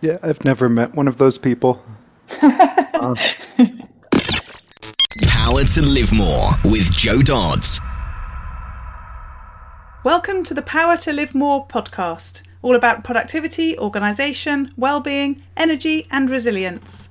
Yeah, I've never met one of those people. uh. Power to Live More with Jo Dodds. Welcome to the Power to Live More podcast, all about productivity, organisation, well-being, energy and resilience.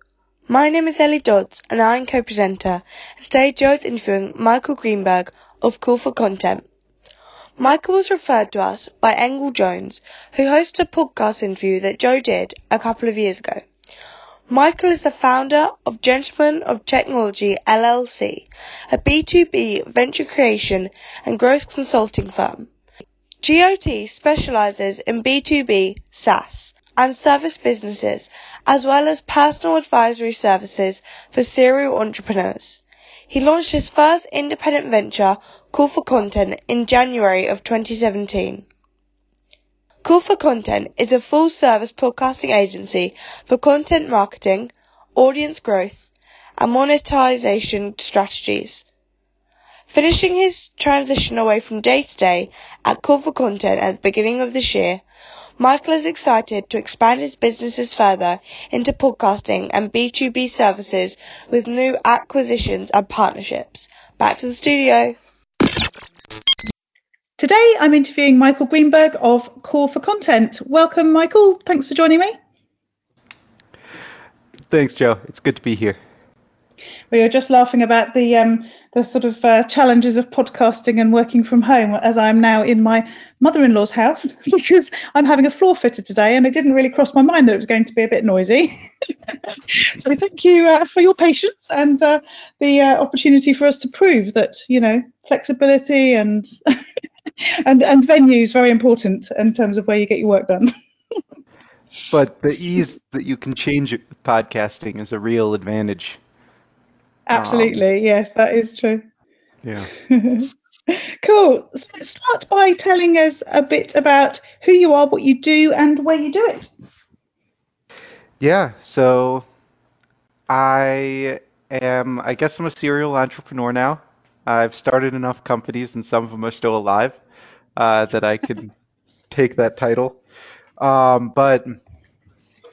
My name is Ellie Dodds and I'm co-presenter and today Jo is interviewing Michael Greenberg of Cool for Content. Michael was referred to us by Engel Jones who hosted a podcast interview that Jo did a couple of years ago. Michael is the founder of Gentlemen of Technology LLC, a B2B venture creation and growth consulting firm. GOT specializes in B2B SaaS and service businesses as well as personal advisory services for serial entrepreneurs. He launched his first independent venture, Cool for Content, in January of 2017. Cool for Content is a full service podcasting agency for content marketing, audience growth, and monetization strategies. Finishing his transition away from day to day at Cool for Content at the beginning of this year, Michael is excited to expand his businesses further into podcasting and B2B services with new acquisitions and partnerships. Back to the studio. Today I'm interviewing Michael Greenberg of Cool for Content. Welcome, Michael. Thanks for joining me. Thanks, Jo. It's good to be here we were just laughing about the um, the sort of uh, challenges of podcasting and working from home as I'm now in my mother-in-law's house because I'm having a floor fitted today and it didn't really cross my mind that it was going to be a bit noisy. so we thank you uh, for your patience and uh, the uh, opportunity for us to prove that you know flexibility and and and venue is very important in terms of where you get your work done. but the ease that you can change it with podcasting is a real advantage. Absolutely, um, yes, that is true. Yeah. cool. So start by telling us a bit about who you are, what you do, and where you do it. Yeah, so I am, I guess I'm a serial entrepreneur now. I've started enough companies, and some of them are still alive, uh, that I can take that title. Um, but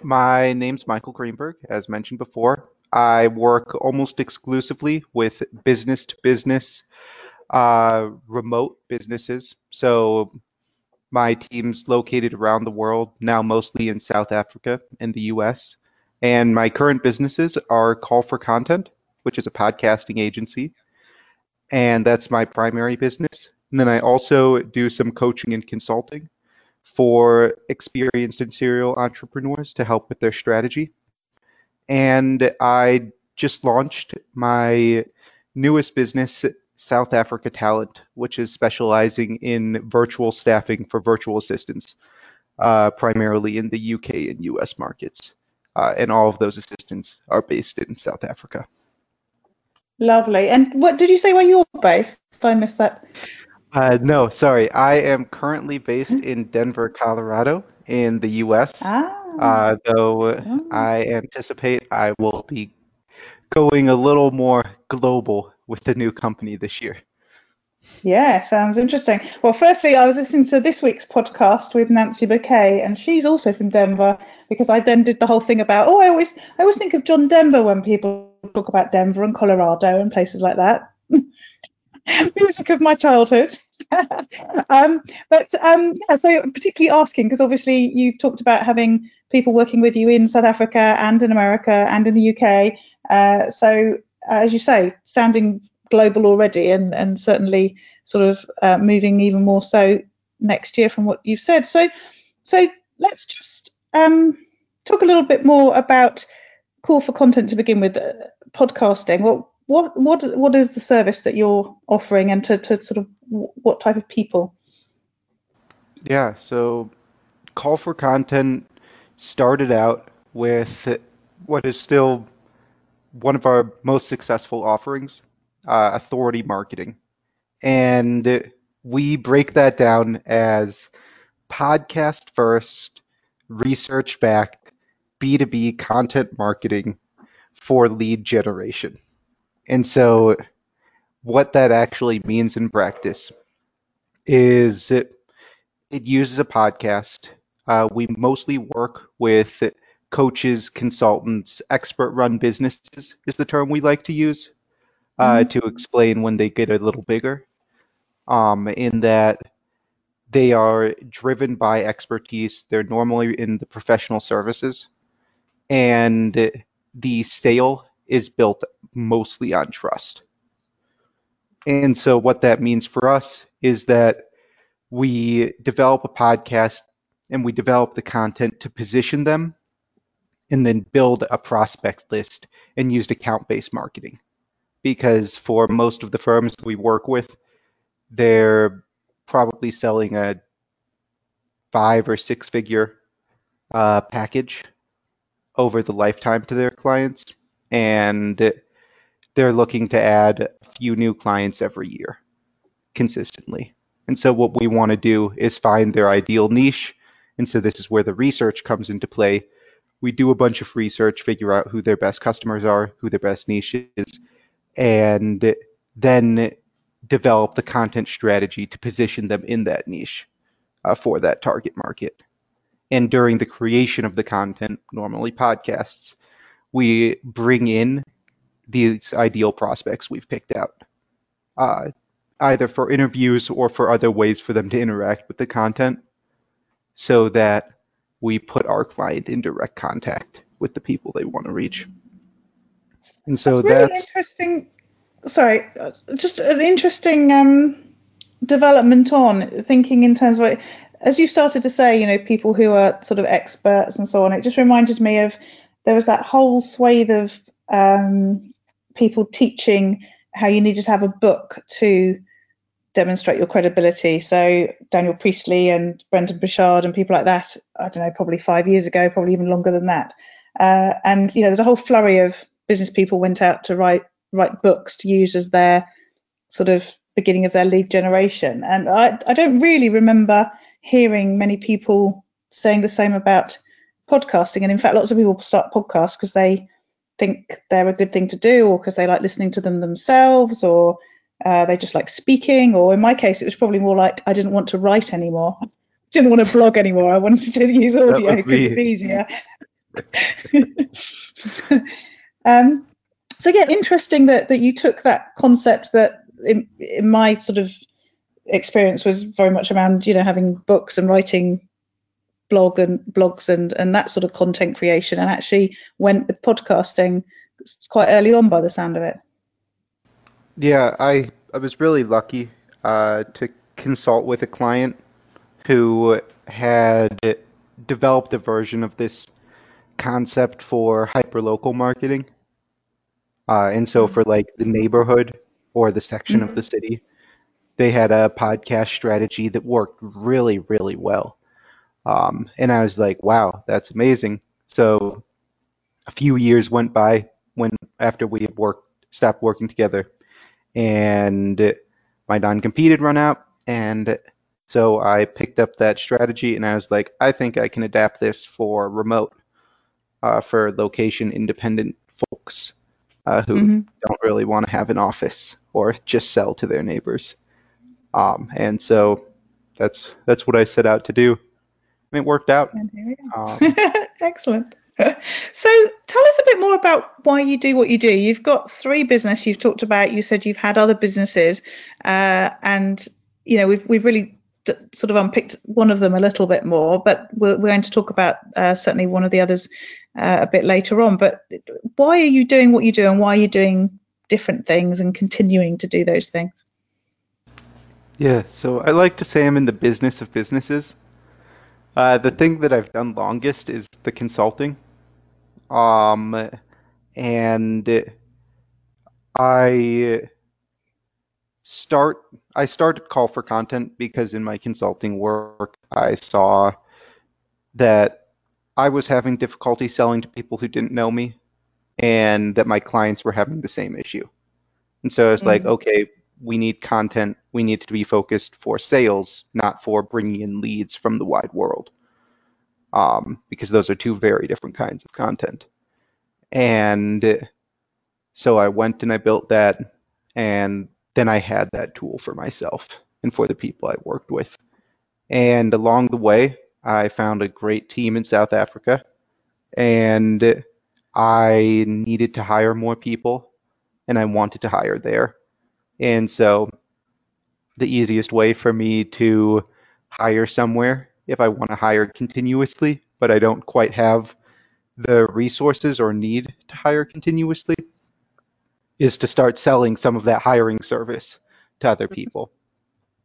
my name's Michael Greenberg, as mentioned before. I work almost exclusively with business to business uh, remote businesses. So my team's located around the world, now mostly in South Africa and the US. And my current businesses are Call for Content, which is a podcasting agency. And that's my primary business. And then I also do some coaching and consulting for experienced and serial entrepreneurs to help with their strategy and I just launched my newest business, South Africa Talent, which is specializing in virtual staffing for virtual assistants, uh, primarily in the UK and US markets. Uh, and all of those assistants are based in South Africa. Lovely. And what did you say where you're based? If I missed that. Uh, no, sorry. I am currently based in Denver, Colorado, in the US. Ah. Uh, though oh. I anticipate I will be going a little more global with the new company this year. Yeah, sounds interesting. Well, firstly, I was listening to this week's podcast with Nancy Bouquet, and she's also from Denver because I then did the whole thing about oh, I always I always think of John Denver when people talk about Denver and Colorado and places like that. Music of my childhood. um, but um, yeah, so particularly asking because obviously you've talked about having people working with you in South Africa and in America and in the UK. Uh, so, uh, as you say, sounding global already and, and certainly sort of uh, moving even more so next year from what you've said. So, so let's just um, talk a little bit more about call for content to begin with, uh, podcasting. What what what what is the service that you're offering, and to, to sort of what type of people? Yeah, so Call for Content started out with what is still one of our most successful offerings, uh, authority marketing. And we break that down as podcast first, research backed, B2B content marketing for lead generation. And so, what that actually means in practice is it, it uses a podcast. Uh, we mostly work with coaches, consultants, expert run businesses, is the term we like to use uh, Mm-hmm. to explain when they get a little bigger. Um, in that they are driven by expertise, they're normally in the professional services, and the sale is built mostly on trust. And so, what that means for us is that we develop a podcast and we develop the content to position them and then build a prospect list and used account based marketing. Because for most of the firms we work with, they're probably selling a five or six figure uh, package over the lifetime to their clients. And they're looking to add a few new clients every year consistently. And so, what we want to do is find their ideal niche. And so, this is where the research comes into play. We do a bunch of research, figure out who their best customers are, who their best niche is, and then develop the content strategy to position them in that niche uh, for that target market. And during the creation of the content, normally podcasts, we bring in these ideal prospects we've picked out, uh, either for interviews or for other ways for them to interact with the content, so that we put our client in direct contact with the people they want to reach. And so That's really that's interesting. Sorry, just an interesting um, development on thinking in terms of what, as you started to say, you know, people who are sort of experts and so on. It just reminded me of there was that whole swathe of um, people teaching how you needed to have a book to demonstrate your credibility. So Daniel Priestley and Brendon Burchard and people like that. I don't know, probably five years ago, probably even longer than that. Uh, and you know, there's a whole flurry of business people went out to write write books to use as their sort of beginning of their lead generation. And I, I don't really remember hearing many people saying the same about podcasting. And in fact, lots of people start podcasts because they think they're a good thing to do, or because they like listening to them themselves, or uh, they just like speaking. Or in my case, it was probably more like I didn't want to write anymore. I Didn't want to blog anymore. I wanted to use audio because be- it's easier. um, so yeah, interesting that that you took that concept that in, in my sort of experience was very much around you know having books and writing blog and blogs and and that sort of content creation and actually went with podcasting quite early on by the sound of it. Yeah, I I was really lucky uh, to consult with a client who had developed a version of this concept for hyperlocal marketing. Uh, and so for like the neighborhood or the section of the city, they had a podcast strategy that worked really, really well. Um, and I was like, wow, that's amazing. So a few years went by when after we had worked stopped working together and my non-compete had run out and so I picked up that strategy and I was like, I think I can adapt this for remote, uh, for location independent folks uh, who Mhm. don't really want to have an office or just sell to their neighbors. Um, and so that's that's what I set out to do, and it worked out. And here we are. Um, Excellent. So tell us a bit more about why you do what you do. You've got three business you've talked about. You said you've had other businesses, uh, and you know we've we've really d- sort of unpicked one of them a little bit more, but we're, we're going to talk about uh, certainly one of the others uh, a bit later on. But why are you doing what you do, and why are you doing different things and continuing to do those things? Yeah, so I like to say I'm in the business of businesses. Uh, the thing that I've done longest is the consulting. Um, and I start I started call for content because in my consulting work I saw that I was having difficulty selling to people who didn't know me and that my clients were having the same issue. And so it's like, Mm. okay, we need content. We need to be focused for sales, not for bringing in leads from the wide world. Um, because those are two very different kinds of content. And so I went and I built that, and then I had that tool for myself and for the people I worked with. And along the way, I found a great team in South Africa, and I needed to hire more people, and I wanted to hire there. And so the easiest way for me to hire somewhere, if I want to hire continuously, but I don't quite have the resources or need to hire continuously, is to start selling some of that hiring service to other people.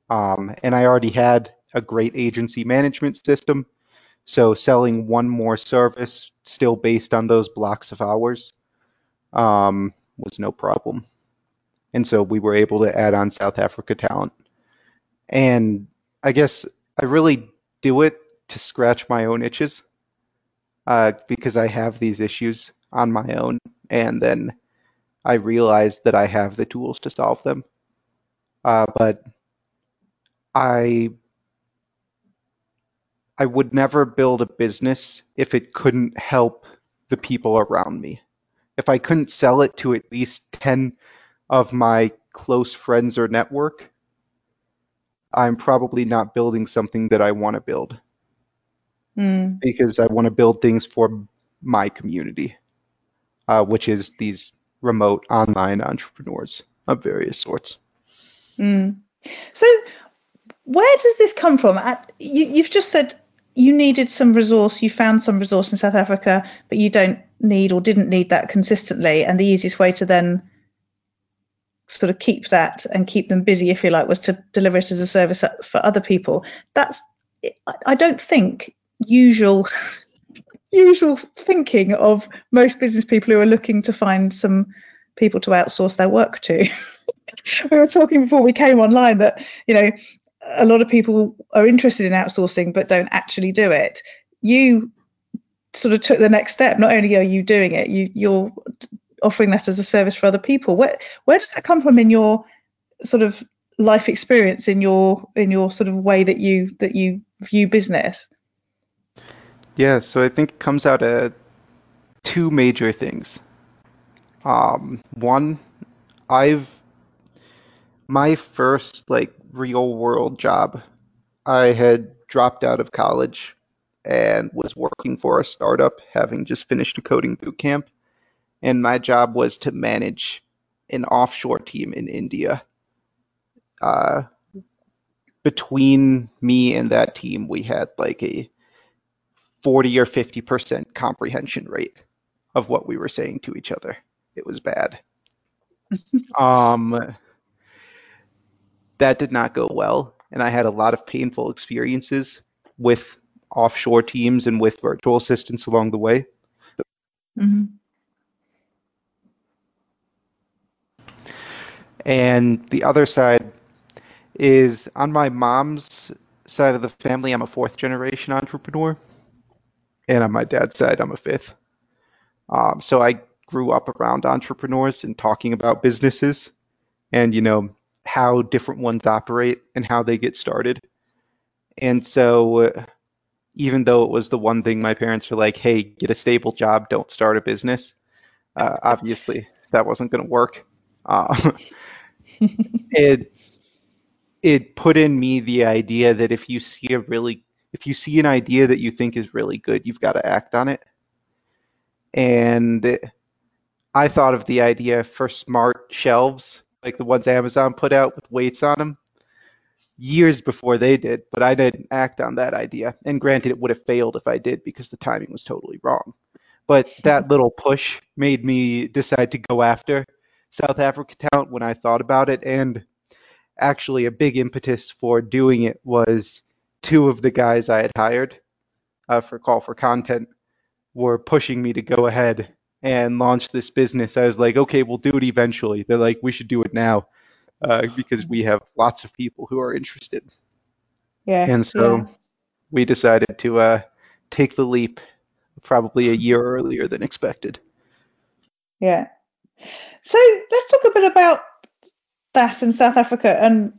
Um, and I already had a great agency management system, so selling one more service, still based on those blocks of hours, um, was no problem. And so we were able to add on South Africa talent. And I guess I really do it to scratch my own itches uh, because I have these issues on my own. And then I realize that I have the tools to solve them. Uh, but I I would never build a business if it couldn't help the people around me. If I couldn't sell it to at least 10 of my close friends or network, I'm probably not building something that I want to build Mm. because I want to build things for my community, uh, which is these remote online entrepreneurs of various sorts. Mm. So, where does this come from? At, you, you've just said you needed some resource, you found some resource in South Africa, but you don't need or didn't need that consistently. And the easiest way to then sort of keep that and keep them busy, if you like, was to deliver it as a service for other people. That's, I- don't think, usual. Usual thinking of most business people who are looking to find some people to outsource their work to. we were talking before we came online that you know a lot of people are interested in outsourcing but don't actually do it you sort of took the next step not only are you doing it you you're offering that as a service for other people. Where where does that come from in your sort of life experience in your in your sort of way that you that you view business? Yeah, so I think it comes out of two major things. Um, one, I've my first like real world job, I had dropped out of college and was working for a startup, having just finished a coding boot camp, and my job was to manage an offshore team in India. Uh, between me and that team, we had like a 40 or 50% comprehension rate of what we were saying to each other. It was bad. Um, that did not go well, and I had a lot of painful experiences with offshore teams and with virtual assistants along the way. hmm And the other side is on my mom's side of the family, I'm a fourth generation entrepreneur, and on my dad's side, I'm a fifth. Um, so I grew up around entrepreneurs and talking about businesses and, you know, how different ones operate and how they get started. And so, uh, even though it was the one thing my parents were like, hey, get a stable job, don't start a business, uh, obviously that wasn't going to work. Uh, it it put in me the idea that if you see a really if you see an idea that you think is really good, you've got to act on it. And I thought of the idea for smart shelves, like the ones Amazon put out with weights on them, years before they did, but I didn't act on that idea. And granted, it would have failed if I did because the timing was totally wrong. But that little push made me decide to go after South Africa talent when I thought about it. And actually, a big impetus for doing it was two of the guys I had hired uh, for Call for Content were pushing me to go ahead and launch this business. I was like, okay, we'll do it eventually. They're like, we should do it now uh, because we have lots of people who are interested. Yeah. And so yeah. we decided to uh, take the leap probably a year earlier than expected. Yeah. So let's talk a bit about that in South Africa. And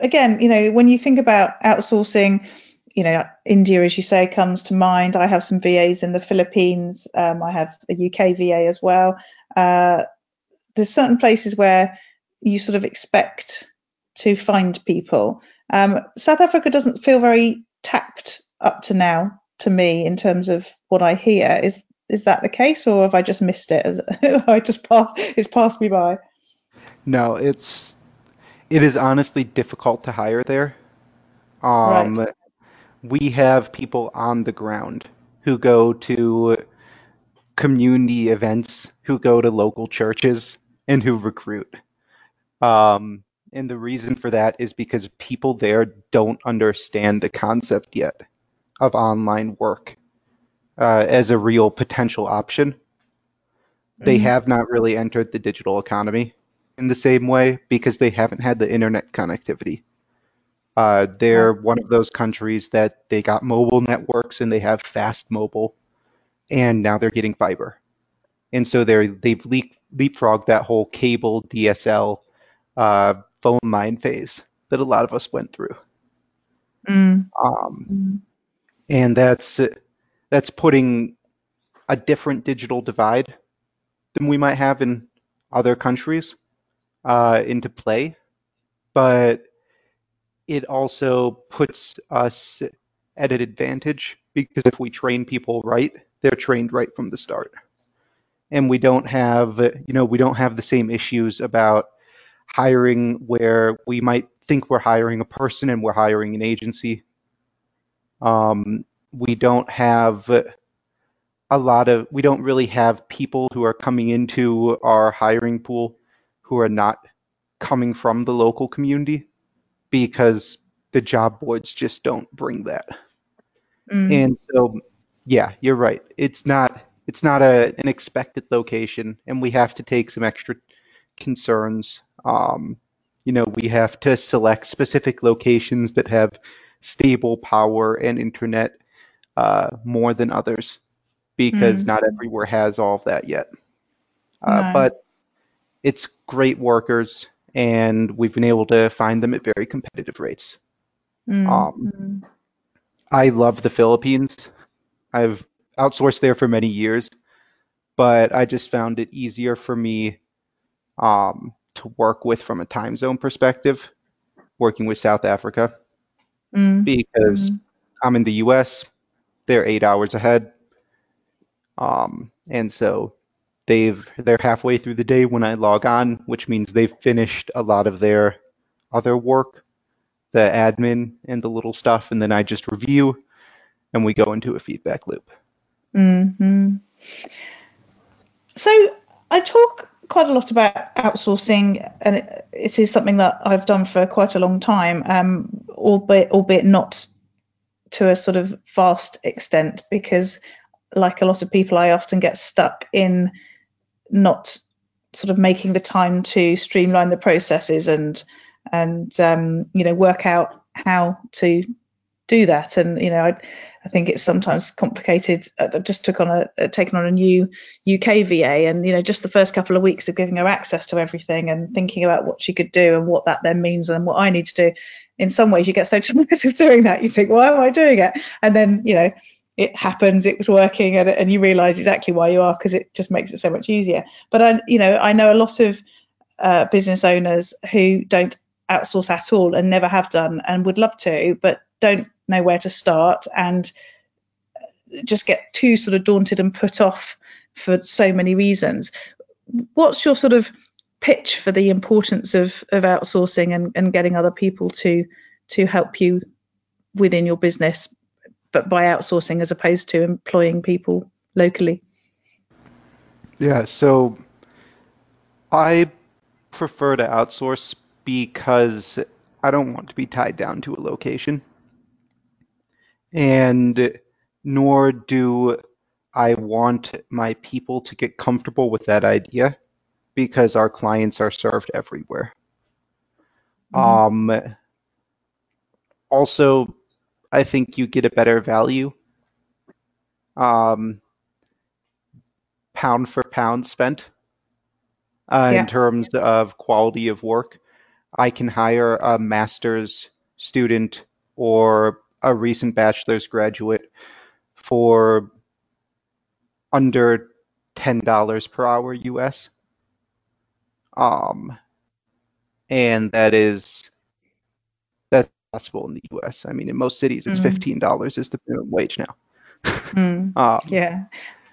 again, you know, when you think about outsourcing, you know, India, as you say, comes to mind. I have some VAs in the Philippines. Um, I have a UK VA as well. Uh, there's certain places where you sort of expect to find people. Um, South Africa doesn't feel very tapped up to now to me in terms of what I hear. Is is that the case, or have I just missed it? As I just passed, it's passed me by. No, it's it is honestly difficult to hire there. Um, Right. we have people on the ground who go to community events, who go to local churches, and who recruit. Um, and the reason for that is because people there don't understand the concept yet of online work uh, as a real potential option. They Mm. have not really entered the digital economy in the same way because they haven't had the internet connectivity. Uh, they're one of those countries that they got mobile networks and they have fast mobile, and now they're getting fiber. And so they're they've leap, leapfrogged that whole cable DSL uh, phone line phase that a lot of us went through. Mm. Um, Mm. and that's that's putting a different digital divide than we might have in other countries uh, into play, but it also puts us at an advantage because if we train people right, they're trained right from the start. And we don't have, you know, we don't have the same issues about hiring where we might think we're hiring a person and we're hiring an agency. Um, we don't have a lot of, we don't really have people who are coming into our hiring pool who are not coming from the local community because the job boards just don't bring that. Mm. And so, yeah, you're right. It's not it's not a an expected location, and we have to take some extra concerns. Um, you know, we have to select specific locations that have stable power and internet uh, more than others because Mm. not everywhere has all of that yet. Uh, No. but it's great workers, and we've been able to find them at very competitive rates. Mm. Um, Mm. I love the Philippines. I've outsourced there for many years, but I just found it easier for me um, to work with from a time zone perspective, working with South Africa, Mm. because Mm. I'm in the US, they're eight hours ahead. Um, and so they've they're halfway through the day when I log on, which means they've finished a lot of their other work, the admin and the little stuff, and then I just review and we go into a feedback loop. Mm, mm. So I talk quite a lot about outsourcing, and it, it is something that I've done for quite a long time, um, albeit albeit not to a sort of vast extent, because like a lot of people, I often get stuck in not sort of making the time to streamline the processes and and um, you know work out how to do that. And you know, I, I think it's sometimes complicated. I've just took on a uh, taken on a new UK VA, and you know, just the first couple of weeks of giving her access to everything and thinking about what she could do and what that then means and what I need to do. In some ways, you get so tired of doing that, you think, why am I doing it? And then you know, it happens, it was working, and, and you realise exactly why you are because it just makes it so much easier. But I, you know, I know a lot of uh, business owners who don't outsource at all and never have done and would love to, but don't know where to start and just get too sort of daunted and put off for so many reasons. What's your sort of pitch for the importance of, of outsourcing and, and getting other people to to help you within your business, but by outsourcing as opposed to employing people locally? Yeah, so I prefer to outsource because I don't want to be tied down to a location. And nor do I want my people to get comfortable with that idea because our clients are served everywhere. Mhm. Um, also, I think you get a better value, um, pound for pound spent, uh, in Yeah. terms of quality of work. I can hire a master's student or a recent bachelor's graduate for under $10 per hour US. Um, and that is that's possible in the US. I mean, in most cities, it's Mm. $15 is the minimum wage now. Mm. Um, Yeah.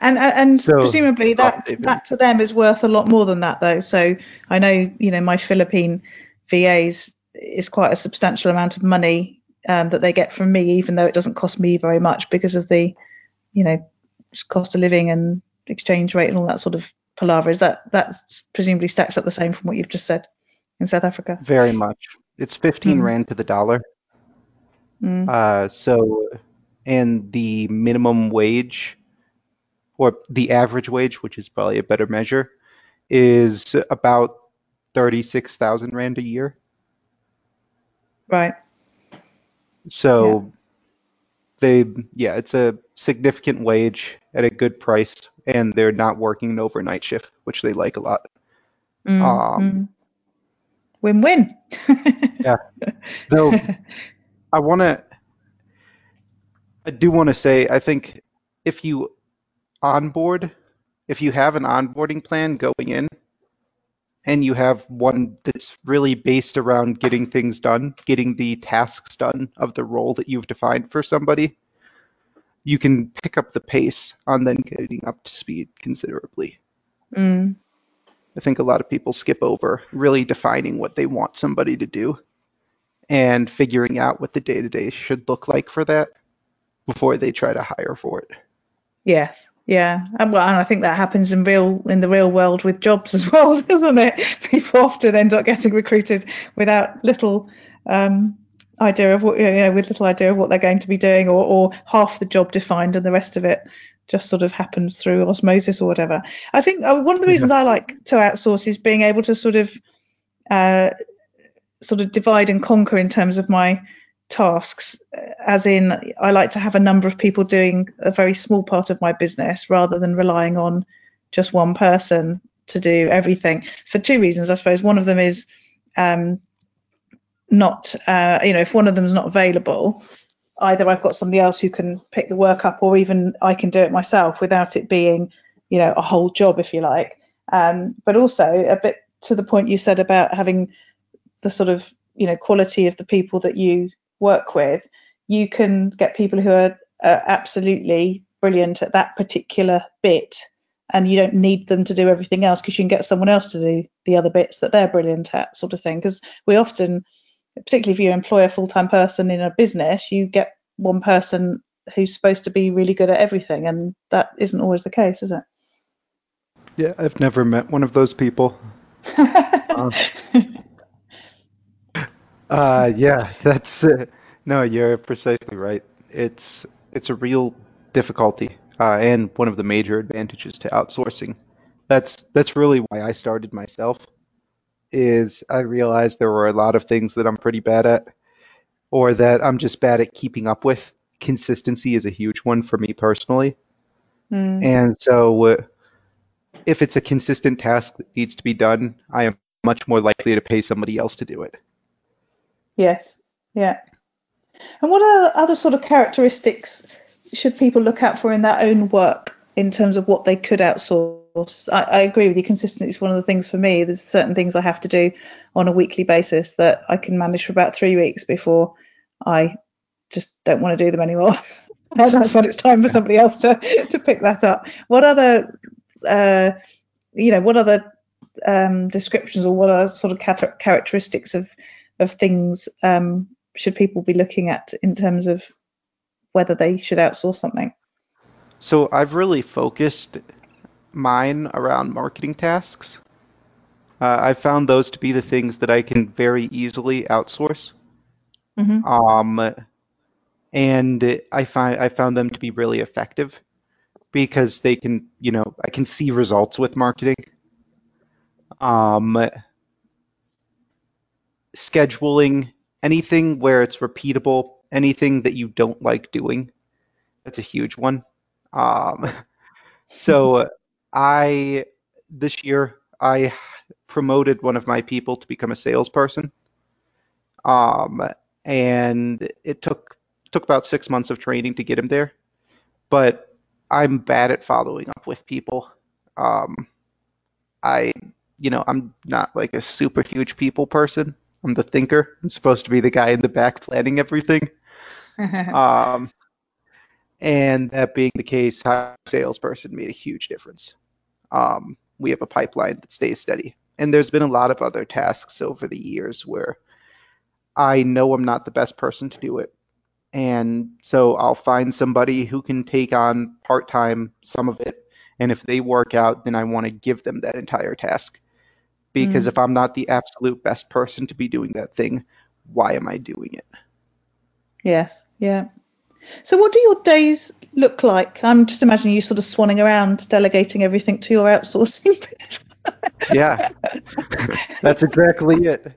And and and So, presumably that that to them is worth a lot more than that though. So I know, you know, my Philippine VAs is quite a substantial amount of money um, that they get from me, even though it doesn't cost me very much because of the, you know, cost of living and exchange rate and all that sort of palaver. Is that that presumably stacks up the same from what you've just said in South Africa? very much. It's 15 Mm. rand to the dollar. Mm. Uh, so, and the minimum wage, or the average wage, which is probably a better measure, is about 36,000 rand a year. Right. So they, yeah, it's a significant wage at a good price, and they're not working an overnight shift, which they like a lot. Mm. Um, mm. Win-win. Yeah. Though I want to, I do want to say, I think if you onboard, if you have an onboarding plan going in, and you have one that's really based around getting things done, getting the tasks done of the role that you've defined for somebody, you can pick up the pace on then getting up to speed considerably. Mm. I think a lot of people skip over really defining what they want somebody to do and figuring out what the day to day should look like for that before they try to hire for it. Yes, yeah, and well, and I think that happens in real in the real world with jobs as well, doesn't it? People often end up getting recruited without little um, idea of what you know, with little idea of what they're going to be doing, or or half the job defined and the rest of it just sort of happens through osmosis or whatever. I think uh, one of the reasons I like to outsource is being able to sort of uh, sort of divide and conquer in terms of my tasks as in I like to have a number of people doing a very small part of my business rather than relying on just one person to do everything for two reasons I suppose. One of them is um, not uh, you know if one of them is not available either I've got somebody else who can pick the work up or even I can do it myself without it being you know a whole job if you like. Um, but also a bit to the point you said about having the sort of you know quality of the people that you work with you can get people who are uh, absolutely brilliant at that particular bit and you don't need them to do everything else because you can get someone else to do the other bits that they're brilliant at sort of thing. Because we often particularly if you employ a full-time person in a business you get one person who's supposed to be really good at everything and that isn't always the case is it? Yeah, I've never met one of those people. Uh, yeah, that's uh, no, you're precisely right. It's it's a real difficulty, uh, and one of the major advantages to outsourcing. That's that's really why I started myself. Is I realized there were a lot of things that I'm pretty bad at, or that I'm just bad at keeping up with. Consistency is a huge one for me personally, Mm. and so uh, if it's a consistent task that needs to be done, I am much more likely to pay somebody else to do it. Yes, yeah. And what are other sort of characteristics should people look out for in their own work in terms of what they could outsource? I, I agree with you. Consistency is one of the things for me. There's certain things I have to do on a weekly basis that I can manage for about three weeks before I just don't want to do them anymore. and that's when it's time for somebody else to to pick that up. What other, uh, you know, what other um, descriptions or what are sort of char- characteristics of of things um, should people be looking at in terms of whether they should outsource something? So I've really focused mine around marketing tasks. Uh, I found those to be the things that I can very easily outsource. hmm Um, and I find I found them to be really effective. because they can, you know, I can see results with marketing. Um, scheduling, anything where it's repeatable, anything that you don't like doing. That's a huge one. Um, so I, this year, I promoted one of my people to become a salesperson. Um, and it took took about six months of training to get him there. But I'm bad at following up with people. Um, I, you know, I'm not like a super huge people person. I'm the thinker. I'm supposed to be the guy in the back planning everything. Um, and that being the case, how salesperson made a huge difference. Um, we have a pipeline that stays steady. And there's been a lot of other tasks over the years where I know I'm not the best person to do it. And so I'll find somebody who can take on part time some of it. And if they work out, then I want to give them that entire task. Because Mm. if I'm not the absolute best person to be doing that thing, why am I doing it? Yes, yeah. So, what do your days look like? I'm just imagining you sort of swanning around, delegating everything to your outsourcing. Yeah, that's exactly it.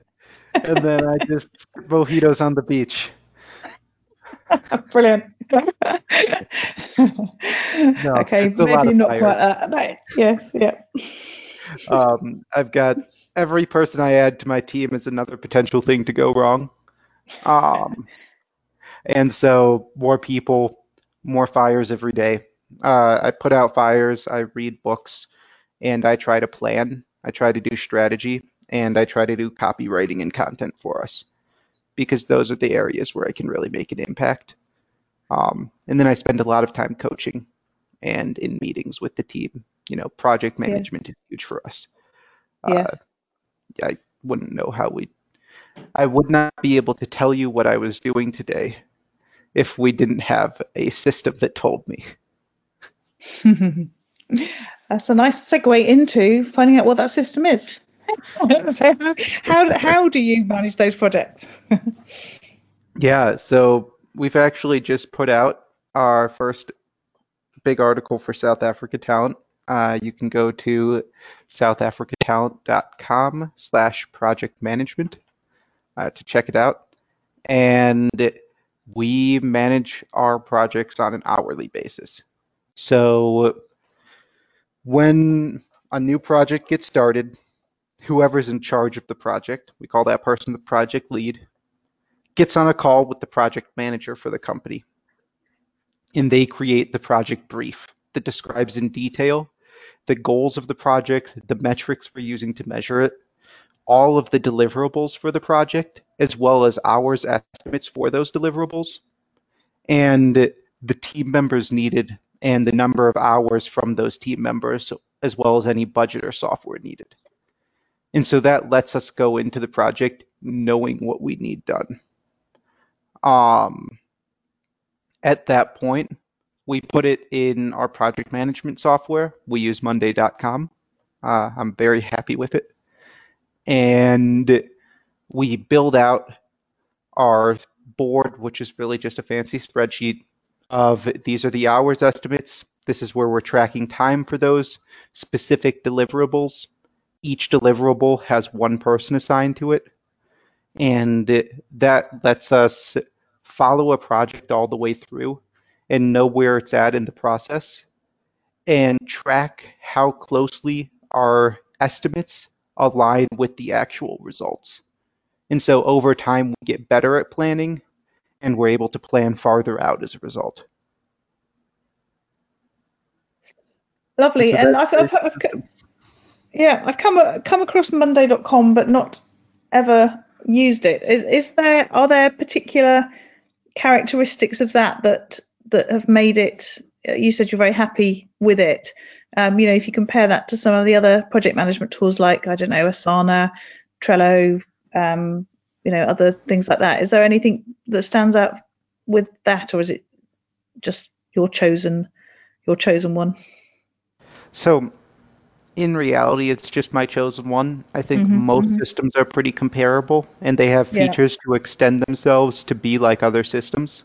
And then I just mojitos on the beach. Brilliant. No, okay, it's a lot maybe not fire. quite that. Yes, yeah. Um, I've got every person I add to my team is another potential thing to go wrong. Um, and so more people, more fires every day. Uh, I put out fires, I read books, and I try to plan. I try to do strategy, and I try to do copywriting and content for us because those are the areas where I can really make an impact. Um, and then I spend a lot of time coaching and in meetings with the team. You know, project Yeah. management is huge for us. Yeah. Uh, I wouldn't know how we. I would not be able to tell you what I was doing today if we didn't have a system that told me. That's a nice segue into finding out what that system is. so how how do you manage those projects? Yeah, so we've actually just put out our first big article for South Africa Talent. Uh, you can go to southafricatalent.com slash project management uh, to check it out. And we manage our projects on an hourly basis. So when a new project gets started, whoever's in charge of the project, we call that person the project lead, gets on a call with the project manager for the company. And they create the project brief that describes in detail the goals of the project, the metrics we're using to measure it, all of the deliverables for the project, as well as hours estimates for those deliverables, and the team members needed and the number of hours from those team members, as well as any budget or software needed. And so that lets us go into the project knowing what we need done. Um, at that point, we put it in our project management software. We use Monday.com. Uh, I'm very happy with it. And we build out our board, which is really just a fancy spreadsheet of these are the hours estimates. This is where we're tracking time for those specific deliverables. Each deliverable has one person assigned to it. And that lets us follow a project all the way through and know where it's at in the process and track how closely our estimates align with the actual results. And so over time, we get better at planning and we're able to plan farther out as a result. Lovely. So and that's I've, I've, I've, yeah, I've come come across Monday.com, but not ever used it. Is, is there are there particular characteristics of that that that have made it? uh, You said you're very happy with it. Um, you know, if you compare that to some of the other project management tools like I don't know Asana, Trello, um, you know, other things like that. Is there anything that stands out with that, or is it just your chosen your chosen one? So in reality, it's just my chosen one. I think Mhm, most mhm. systems are pretty comparable and they have Yeah. features to extend themselves to be like other systems.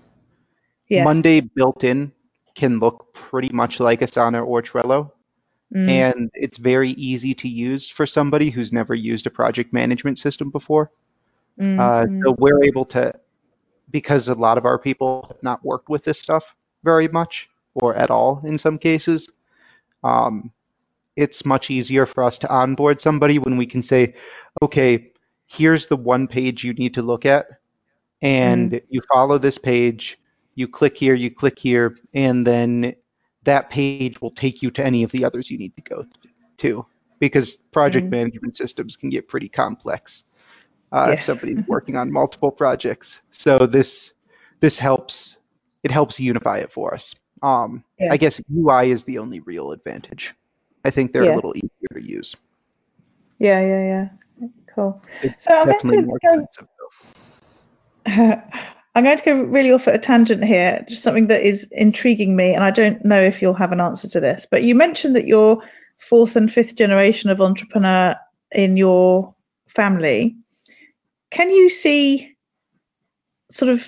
Yes. Monday built in can look pretty much like Asana or Trello, Mm. and it's very easy to use for somebody who's never used a project management system before. Mm, Uh, mm. so we're able to, because a lot of our people have not worked with this stuff very much or at all in some cases, um, it's much easier for us to onboard somebody when we can say, okay, here's the one page you need to look at, and you follow this page, you click here, you click here, and then that page will take you to any of the others you need to go to. Because project Mhm. management systems can get pretty complex uh, if somebody's working on multiple projects. So this this helps it helps unify it for us. Um, Yeah. I guess UI is the only real advantage. I think they're Yeah. a little easier to use. Yeah, yeah, yeah. Cool. It's So I'm going to go. I'm going to go really off at a tangent here, just something that is intriguing me, and I don't know if you'll have an answer to this. But you mentioned that you're fourth and fifth generation of entrepreneur in your family. Can you see sort of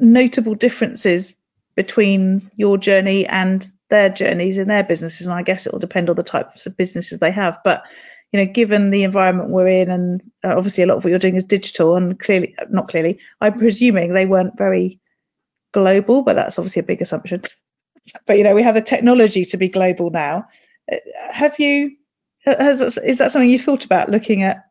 notable differences between your journey and their journeys in their businesses? And I guess it will depend on the types of businesses they have. But you know, given the environment we're in, and uh, obviously a lot of what you're doing is digital, and clearly, not clearly, I'm presuming they weren't very global, but that's obviously a big assumption. But you know, we have the technology to be global now. Uh, Have you? Has is that something you thought about looking at?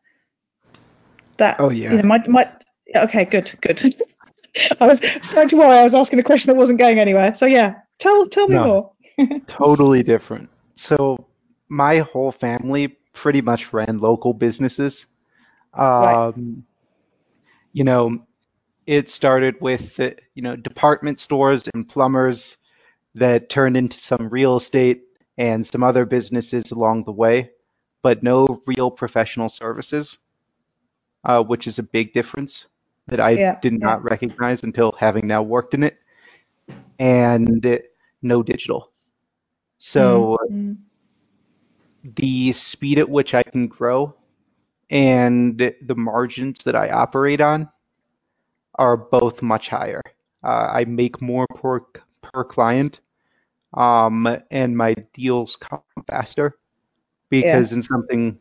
That Oh, yeah. You know, my my. Okay, good, good. I was starting to worry. I was asking a question that wasn't going anywhere. So yeah, tell tell me No. more. Totally different. So my whole family pretty much ran local businesses. Right. Um, you know, it started with you know department stores and plumbers that turned into some real estate and some other businesses along the way, but no real professional services, uh, which is a big difference that I Yeah, did yeah. not recognize until having now worked in it, and no digital. So Mm, the speed at which I can grow and the margins that I operate on are both much higher. Uh, I make more per per client, um, and my deals come faster because in something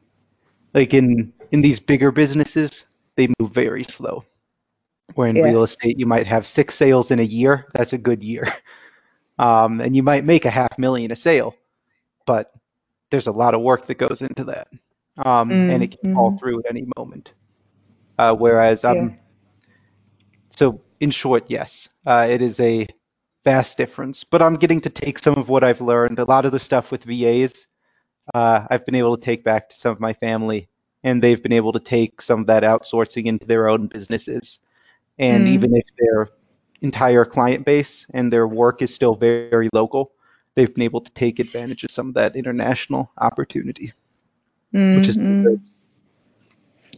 like in in these bigger businesses, they move very slow. Where in real estate, you might have six sales in a year. That's a good year. Um, and you might make a half million a sale, but there's a lot of work that goes into that. Um, and it can fall Mm, through at any moment. Uh, whereas I'm, Yeah. so in short, yes, uh, it is a vast difference, but I'm getting to take some of what I've learned. A lot of the stuff with VAs, uh, I've been able to take back to some of my family, and they've been able to take some of that outsourcing into their own businesses. And Mm. even if their entire client base and their work is still very, very local, they've been able to take advantage of some of that international opportunity, which is mm, good. mm.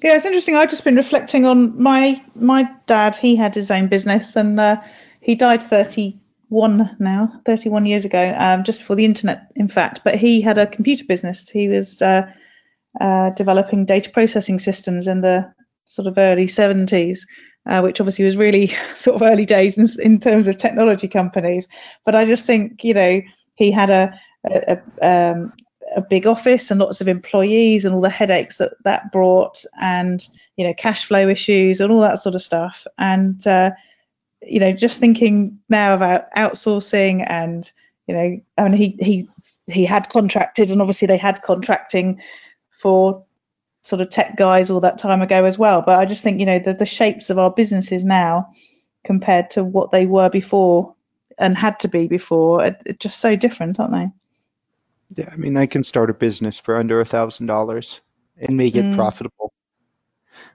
Yeah, it's interesting. I've just been reflecting on my my dad. He had his own business, and uh, he died 31 now, 31 years ago, um, just before the internet, in fact. But he had a computer business. He was uh, uh, developing data processing systems in the sort of early 70s, uh, which obviously was really sort of early days in, in terms of technology companies. But I just think, you know, he had a, a, a um, a big office and lots of employees and all the headaches that that brought and you know cash flow issues and all that sort of stuff and uh, you know just thinking now about outsourcing and you know I mean he he he had contracted and obviously they had contracting for sort of tech guys all that time ago as well but I just think you know the the shapes of our businesses now compared to what they were before and had to be before are just so different aren't they Yeah, I mean, I can start a business for under a thousand dollars and make it Mm. profitable.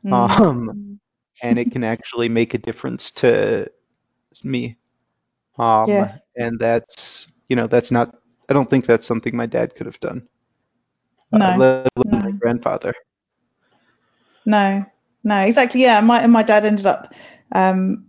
Mm. Um, and it can actually make a difference to me. Um, Yes. and that's, you know, that's not, I don't think that's something my dad could have done, uh, No, let alone my grandfather. No, no, exactly. Yeah, my and my dad ended up um,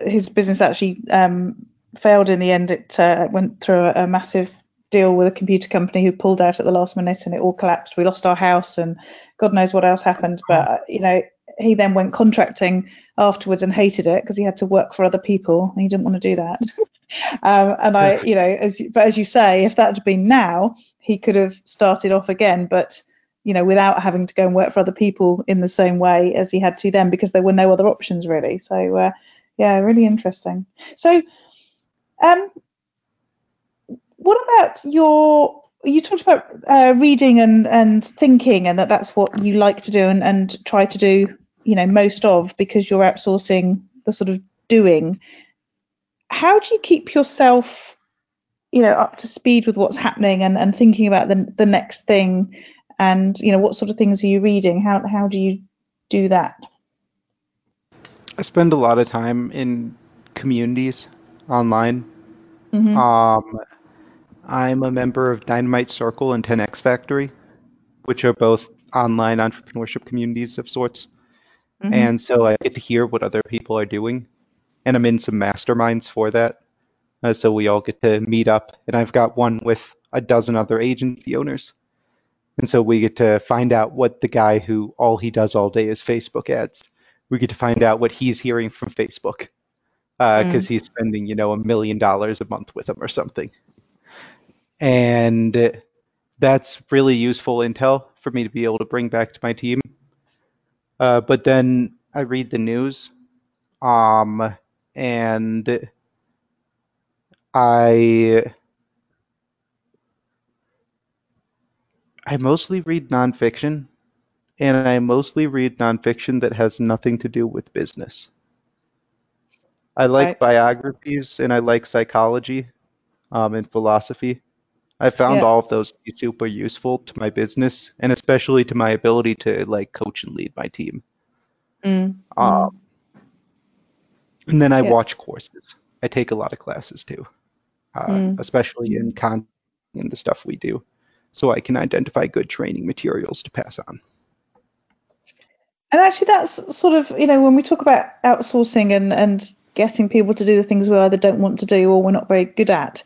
his business actually um, failed in the end. It uh, went through a, a massive deal with a computer company who pulled out at the last minute, and it all collapsed. We lost our house, and God knows what else happened. But you know, he then went contracting afterwards and hated it because he had to work for other people, and he didn't want to do that. um, and I, you know, as, but as you say, if that had been now, he could have started off again, but you know, without having to go and work for other people in the same way as he had to then, because there were no other options really. So, uh, yeah, really interesting. So, um, what about your? You talked about uh, reading and and thinking, and that that's what you like to do and and try to do, you know, most of because you're outsourcing the sort of doing. How do you keep yourself, you know, up to speed with what's happening and and thinking about the the next thing, and you know, what sort of things are you reading? How how do you do that? I spend a lot of time in communities online. hmm Um, I'm a member of Dynamite Circle and 10X Factory, which are both online entrepreneurship communities of sorts. hmm And so I get to hear what other people are doing, and I'm in some masterminds for that. Uh, so we all get to meet up, and I've got one with a dozen other agency owners. And so we get to find out what the guy who all he does all day is Facebook ads. We get to find out what he's hearing from Facebook because Mm. he's spending, you know, a million dollars a month with them or something. And that's really useful intel for me to be able to bring back to my team. Uh, but then I read the news, um, and I I mostly read nonfiction, and I mostly read nonfiction that has nothing to do with business. I like Right. biographies and I like psychology, um, and philosophy. I found Yeah. all of those to be super useful to my business and especially to my ability to like coach and lead my team. Mm. Mm. Um, and then I Yeah. watch courses. I take a lot of classes too, uh, Mm. especially in con in the stuff we do, so I can identify good training materials to pass on. And actually, that's sort of, you know, when we talk about outsourcing and, and getting people to do the things we either don't want to do or we're not very good at,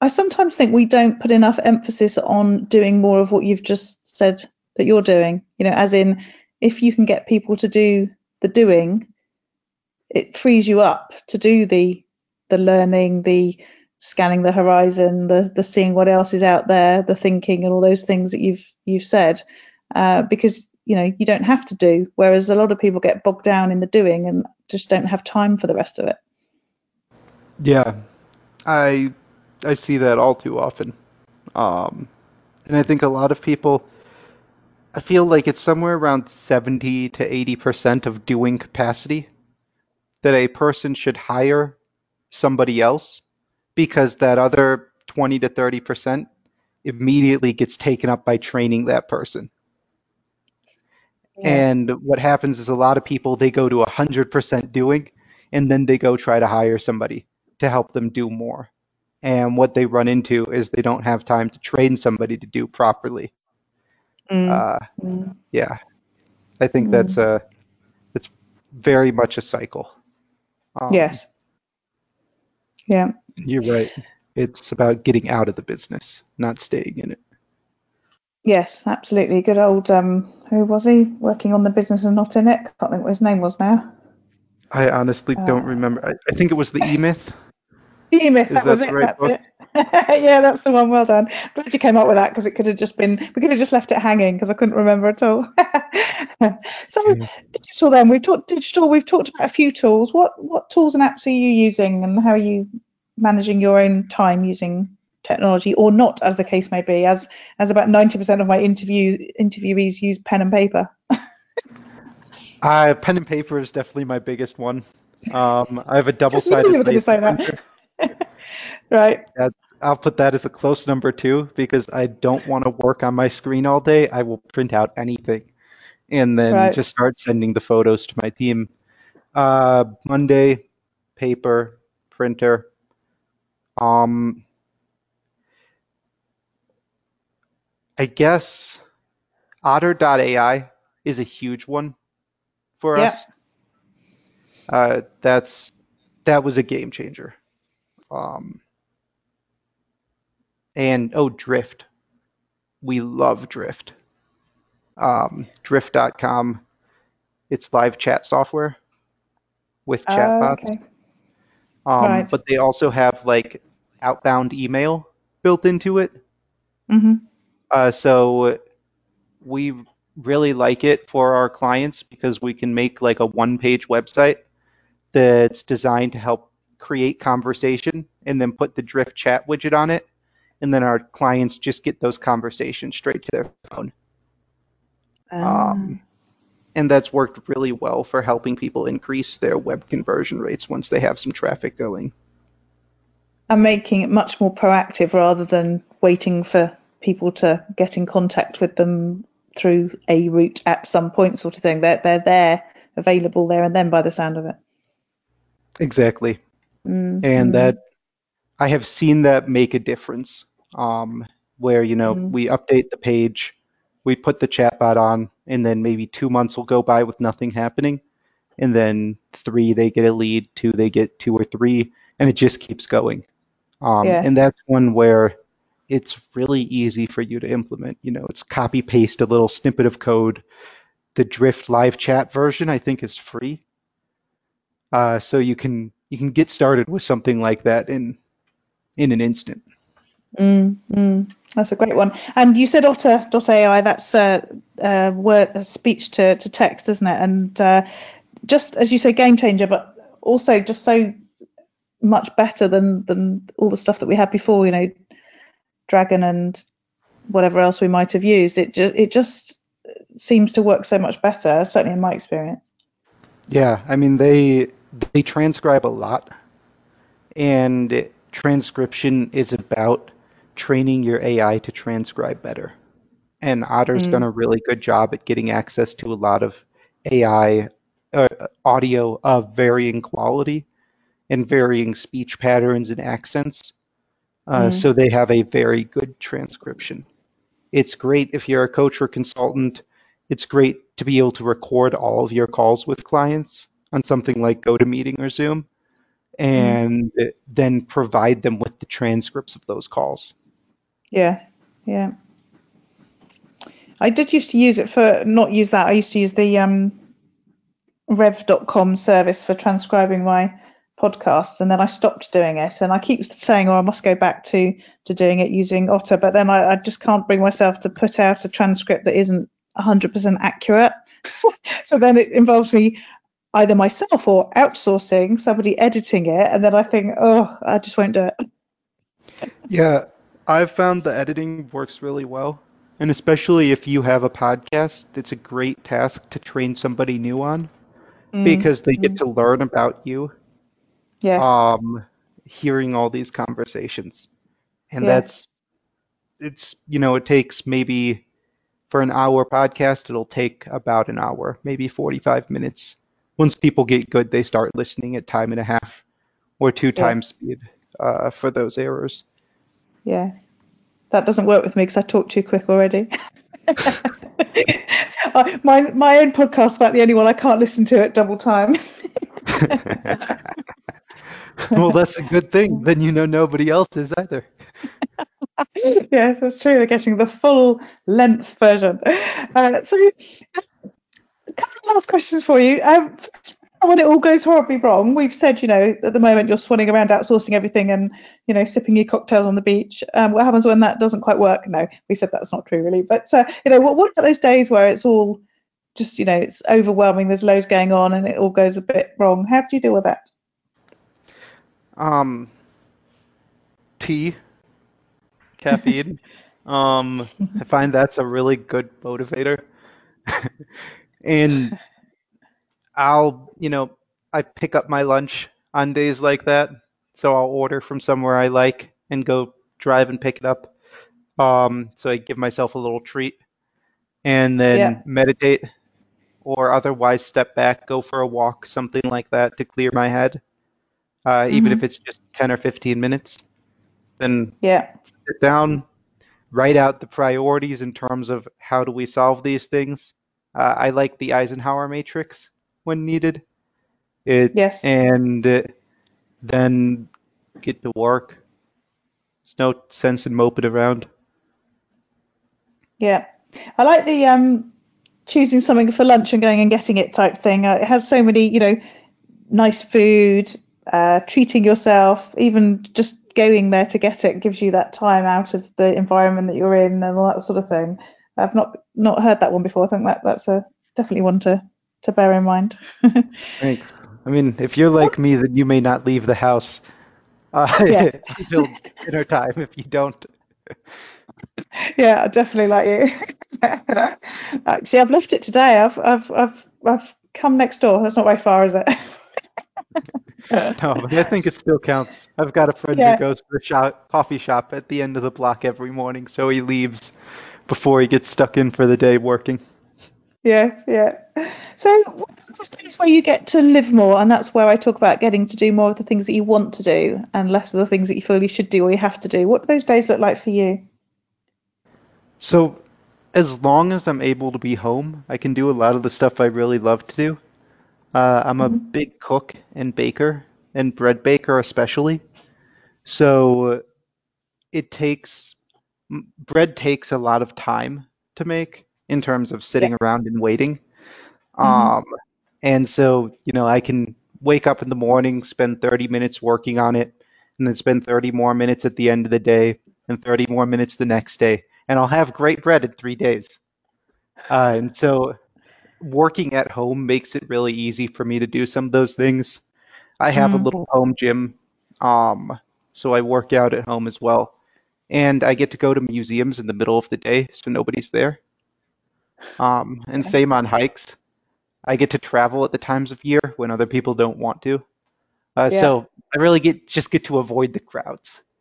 I sometimes think we don't put enough emphasis on doing more of what you've just said that you're doing. You know, as in, if you can get people to do the doing, it frees you up to do the the learning, the scanning the horizon, the the seeing what else is out there, the thinking, and all those things that you've you've said, uh, because you know you don't have to do. Whereas a lot of people get bogged down in the doing and just don't have time for the rest of it. Yeah, I I see that all too often. Um, and I think a lot of people, I feel like it's somewhere around 70 to 80% of doing capacity that a person should hire somebody else because that other 20 to 30% immediately gets taken up by training that person. Yeah. And what happens is a lot of people, they go to 100% doing and then they go try to hire somebody to help them do more. And what they run into is they don't have time to train somebody to do properly. Mm, Uh, mm, yeah, I think that's a that's very much a cycle. Um, yes. Yeah. You're right. It's about getting out of the business, not staying in it. Yes, absolutely. Good old um who was he? Working on the business and not in it. I can't think what his name was now. I honestly don't Uh, remember. I, I think it was the E Myth. E-Myth, Is that that was the it. right That's book? it. yeah, that's the one. Well done. Glad you came up with that because it could have just been we could have just left it hanging because I couldn't remember at all. so Yeah. digital then we've talked digital. We've talked about a few tools. What what tools and apps are you using and how are you managing your own time using technology or not, as the case may be? As as about ninety percent of my interviews interviewees use pen and paper. Uh, pen and paper is definitely my biggest one. Um, I have a Just knew you double-sided were going to say laser printer. that. right. That's, I'll put that as a close number two because I don't want to work on my screen all day. I will print out anything and then Right. just start sending the photos to my team. Uh, Monday, paper, printer. Um, I guess Otter.ai is a huge one for Yeah. us. Uh, that's that was a game changer. Um, and oh, Drift. We love Drift. Um, Drift.com. It's live chat software with Oh, chatbots. okay. Um, Right. but they also have like outbound email built into it. hmm Uh, so we really like it for our clients because we can make like a one-page website that's designed to help create conversation and then put the Drift chat widget on it. And then our clients just get those conversations straight to their phone. Um, and that's worked really well for helping people increase their web conversion rates once they have some traffic going. and making it much more proactive rather than waiting for people to get in contact with them through a route at some point, sort of thing. They're they're there, available there and then, by the sound of it. Exactly. Mm, and that I have seen that make a difference. Um, where you know Mhm. we update the page, we put the chatbot on, and then maybe two months will go by with nothing happening, and then three they get a lead, two they get two or three, and it just keeps going. Um, Yes. And that's one where it's really easy for you to implement. You know, it's copy paste a little snippet of code. The Drift live chat version I think is free. Uh, so you can you can get started with something like that in in an instant. Mm, mm. That's a great one. And you said Otter.ai. That's a, uh, word uh, speech to, to text, isn't it? And uh, just as you say, game changer, but also just so much better than than all the stuff that we had before. You know, Dragon and whatever else we might have used. It just it just seems to work so much better. Certainly in my experience. Yeah, I mean they they transcribe a lot, and transcription is about training your AI to transcribe better. And Otter's Mm. done a really good job at getting access to a lot of AI uh, audio of varying quality and varying speech patterns and accents. Uh, Mm. So they have a very good transcription. It's great if you're a coach or consultant. It's great to be able to record all of your calls with clients on something like GoToMeeting or Zoom and then provide them with the transcripts of those calls. Yeah, yeah. I did used to use it for not use that. I used to use the um, Rev.com service for transcribing my podcasts, and then I stopped doing it. And I keep saying, "Oh, I must go back to to doing it using Otter," but then I, I just can't bring myself to put out a transcript that isn't 100% accurate. so then it involves me either myself or outsourcing somebody editing it, and then I think, "Oh, I just won't do it." Yeah, I've found the editing works really well. And especially if you have a podcast, it's a great task to train somebody new on Mm, because they get to learn about you, yes. um, hearing all these conversations. And Yes. that's, it's, you know, it takes maybe for an hour podcast, it'll take about an hour, maybe 45 minutes. Once people get good, they start listening at time and a half or two Yeah. times speed uh, for those errors. Yes. That doesn't work with me because I talk too quick already. My my own podcast about the only one I can't listen to at double time. well, that's a good thing. Then you know nobody else is either. yes, that's true. They're getting the full length version. Uh, so, a couple of last questions for you. Um, when it all goes horribly wrong, we've said, you know, at the moment you're swanning around outsourcing everything and, you know, sipping your cocktails on the beach. Um, what happens when that doesn't quite work? No, we said that's not true, really. But, uh, you know, what, what about those days where it's all just, you know, it's overwhelming, there's loads going on and it all goes a bit wrong? How do you deal with that? Um, tea, caffeine. um, I find that's a really good motivator. and I'll, you know, I pick up my lunch on days like that. So I'll order from somewhere I like and go drive and pick it up. Um, so I give myself a little treat and then Yeah. meditate or otherwise step back, go for a walk, something like that to clear my head. Uh, even Mhm. if it's just 10 or 15 minutes. Then Yeah. sit down, write out the priorities in terms of how do we solve these things. Uh, I like the Eisenhower matrix when needed. It Yes. and uh, then get to work. There's no sense in moping around. Yeah, I like the um, choosing something for lunch and going and getting it type thing. Uh, it has so many, you know, nice food, uh, treating yourself, even just going there to get it gives you that time out of the environment that you're in and all that sort of thing. I've not not heard that one before. I think that that's a definitely one to to bear in mind. Thanks. I mean, if you're like me, then you may not leave the house uh, Yes. until dinner time. If you don't, yeah, I definitely like you. Actually, I've left it today. I've I've I've I've come next door. That's not very far, is it? no, but I think it still counts. I've got a friend Yeah. who goes to the shop, coffee shop at the end of the block every morning, so he leaves before he gets stuck in for the day working. Yes, yeah. So what's this place where you get to live more, and that's where I talk about getting to do more of the things that you want to do and less of the things that you feel you should do or you have to do. What do those days look like for you? So, as long as I'm able to be home, I can do a lot of the stuff I really love to do. Uh, I'm a big cook and baker, and bread baker especially. So, it takes bread takes a lot of time to make in terms of sitting around and waiting. Um, and so, you know, I can wake up in the morning, spend 30 minutes working on it, and then spend 30 more minutes at the end of the day, and 30 more minutes the next day, and I'll have great bread in three days. Uh, and so, working at home makes it really easy for me to do some of those things. I have a Mm. little home gym, um, so I work out at home as well. And I get to go to museums in the middle of the day, so nobody's there. Um, and same on hikes. I get to travel at the times of year when other people don't want to. Uh, Yeah. so I really get just get to avoid the crowds.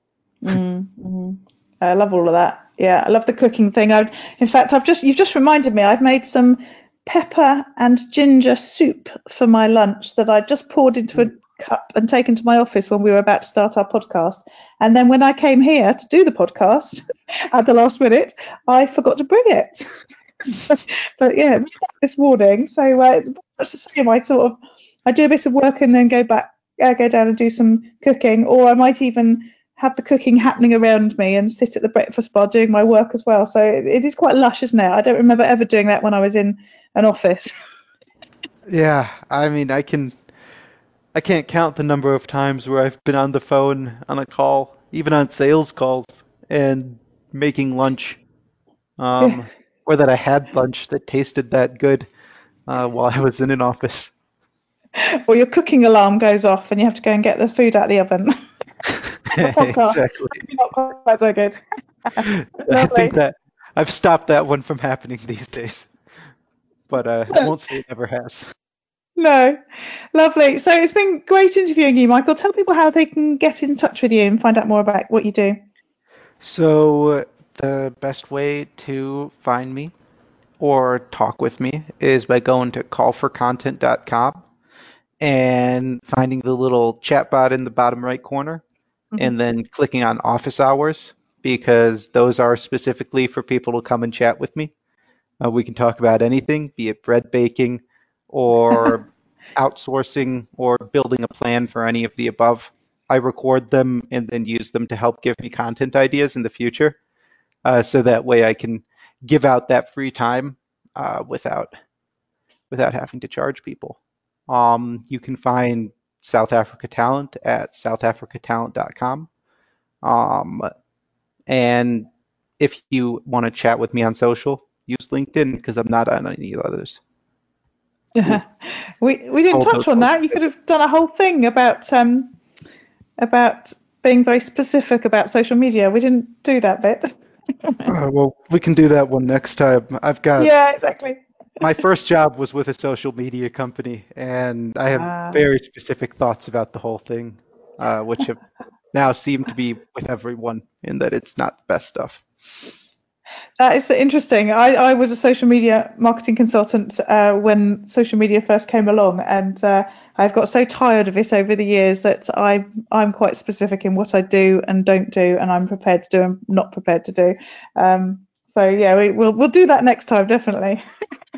Mm, mm. I love all of that. Yeah, I love the cooking thing. I, in fact, I've just you've just reminded me. I've made some pepper and ginger soup for my lunch that I just poured into a cup and taken to my office when we were about to start our podcast. And then when I came here to do the podcast at the last minute, I forgot to bring it. but yeah, this morning. So uh, it's much the same. I sort of I do a bit of work and then go back, uh, go down and do some cooking, or I might even have the cooking happening around me and sit at the breakfast bar doing my work as well. So it, it is quite lush, isn't it? I don't remember ever doing that when I was in an office. Yeah, I mean, I can, I can't count the number of times where I've been on the phone on a call, even on sales calls, and making lunch, um, Yeah. Or that I had lunch that tasted that good uh, while I was in an office. or your cooking alarm goes off and you have to go and get the food out of the oven. Exactly. Not quite so good. I think that I've stopped that one from happening these days, but uh, I won't say it never has. No, lovely. So it's been great interviewing you, Michael. Tell people how they can get in touch with you and find out more about what you do. So the best way to find me or talk with me is by going to callforcontent.com and finding the little chatbot in the bottom right corner and then clicking on office hours because those are specifically for people to come and chat with me. Uh, we can talk about anything, be it bread baking or outsourcing or building a plan for any of the above. I record them and then use them to help give me content ideas in the future. Uh, so that way I can give out that free time uh, without without having to charge people. Um, you can find South Africa Talent at southafricatalent.com. Um, and if you want to chat with me on social, use LinkedIn because I'm not on any others. we we didn't touch on. on that. You could have done a whole thing about um about being very specific about social media. We didn't do that bit. Uh, well, we can do that one next time. I've got yeah, exactly. my first job was with a social media company, and I have Ah. very specific thoughts about the whole thing, uh, which have now seem to be with everyone in that it's not the best stuff. That is interesting. I, I was a social media marketing consultant uh, when social media first came along, and uh, I've got so tired of it over the years that I I'm quite specific in what I do and don't do, and I'm prepared to do and not prepared to do. Um, so yeah, we, we'll we'll do that next time definitely.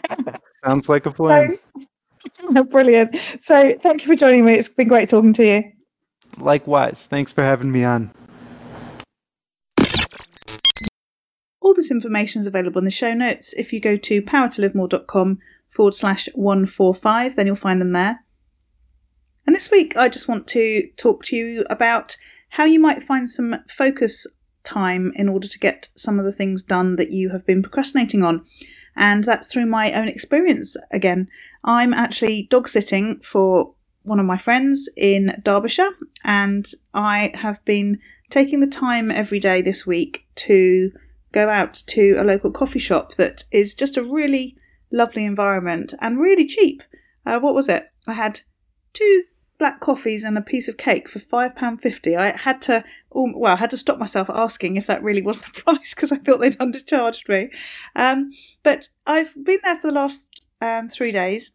Sounds like a plan. So, brilliant. So thank you for joining me. It's been great talking to you. Likewise, thanks for having me on. All this information is available in the show notes. If you go to powertolivemore.com forward slash 145, then you'll find them there. And this week, I just want to talk to you about how you might find some focus time in order to get some of the things done that you have been procrastinating on. And that's through my own experience again. I'm actually dog sitting for one of my friends in Derbyshire, and I have been taking the time every day this week to go out to a local coffee shop that is just a really lovely environment and really cheap. Uh, what was it? I had two black coffees and a piece of cake for five pound fifty. I had to, well, I had to stop myself asking if that really was the price because I thought they'd undercharged me. Um, but I've been there for the last um, three days,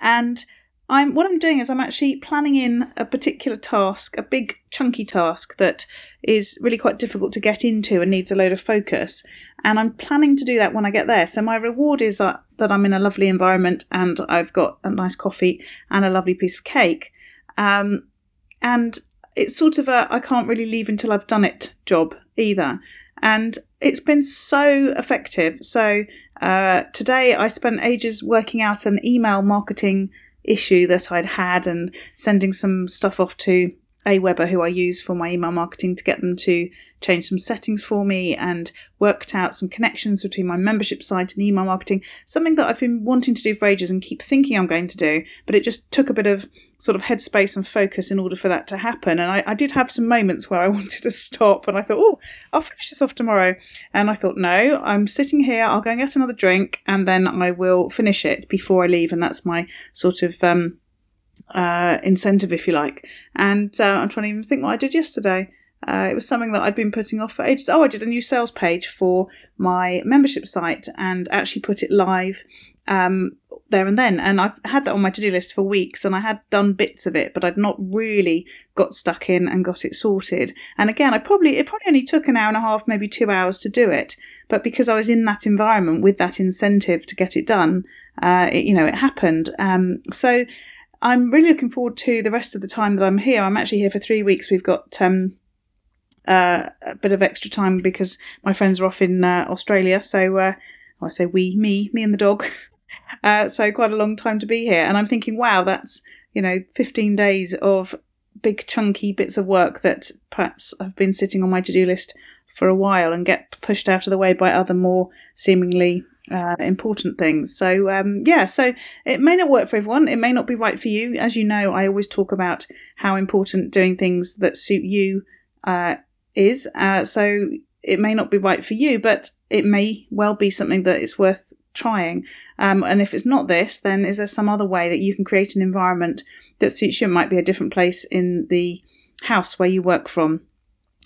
and I'm what I'm doing is I'm actually planning in a particular task, a big chunky task that is really quite difficult to get into and needs a load of focus. And I'm planning to do that when I get there. So my reward is that, that I'm in a lovely environment and I've got a nice coffee and a lovely piece of cake. Um, and it's sort of a I can't really leave until I've done it job either. And it's been so effective. So uh, today I spent ages working out an email marketing issue that I'd had and sending some stuff off to Aweber, who I use for my email marketing, to get them to change some settings for me and worked out some connections between my membership site and the email marketing. Something that I've been wanting to do for ages and keep thinking I'm going to do, but it just took a bit of sort of headspace and focus in order for that to happen. And I, I did have some moments where I wanted to stop and I thought, oh, I'll finish this off tomorrow. And I thought, no, I'm sitting here, I'll go and get another drink and then I will finish it before I leave. And that's my sort of um, uh, incentive, if you like. And uh, I'm trying to even think what I did yesterday. Uh, it was something that I'd been putting off for ages. Oh, I did a new sales page for my membership site and actually put it live um, there and then. And I've had that on my to do list for weeks and I had done bits of it, but I'd not really got stuck in and got it sorted. And again, I probably, it probably only took an hour and a half, maybe two hours to do it. But because I was in that environment with that incentive to get it done, uh, it, you know, it happened. Um, so, I'm really looking forward to the rest of the time that I'm here. I'm actually here for three weeks. We've got um, uh, a bit of extra time because my friends are off in uh, Australia. So uh, I say we, me, me and the dog. Uh, so quite a long time to be here. And I'm thinking, wow, that's you know 15 days of big chunky bits of work that perhaps have been sitting on my to-do list for a while and get pushed out of the way by other more seemingly uh, important things. So um, yeah, so it may not work for everyone. It may not be right for you. As you know, I always talk about how important doing things that suit you uh, is. Uh, so it may not be right for you, but it may well be something that is worth trying. Um, and if it's not this, then is there some other way that you can create an environment that suits you? It might be a different place in the house where you work from,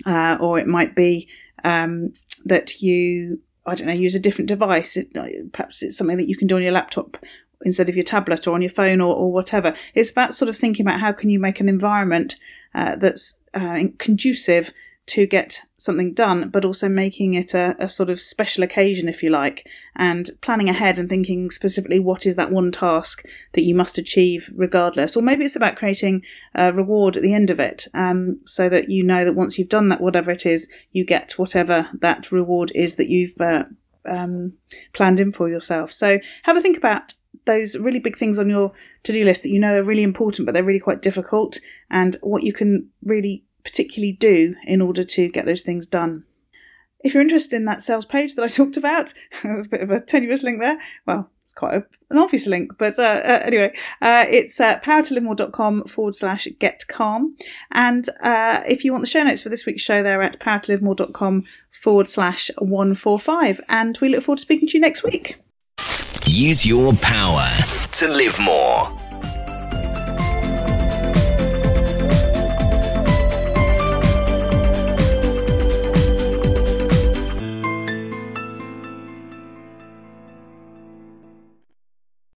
uh, or it might be um, that you I don't know, use a different device. It, perhaps it's something that you can do on your laptop instead of your tablet or on your phone or, or whatever. It's about sort of thinking about how can you make an environment uh, that's uh, conducive to get something done, but also making it a, a, sort of special occasion, if you like, and planning ahead and thinking specifically what is that one task that you must achieve regardless. Or maybe it's about creating a reward at the end of it, um, so that you know that once you've done that, whatever it is, you get whatever that reward is that you've uh, um, planned in for yourself. So have a think about those really big things on your to do list that you know are really important, but they're really quite difficult, and what you can really particularly do in order to get those things done. If you're interested in that sales page that I talked about, there's a bit of a tenuous link there. Well, it's quite a, an obvious link, but uh, uh, anyway, uh, it's uh, powertolivemore.com forward slash get calm. And uh, if you want the show notes for this week's show, they're at powertolivemore.com forward slash 145. And we look forward to speaking to you next week. Use your power to live more.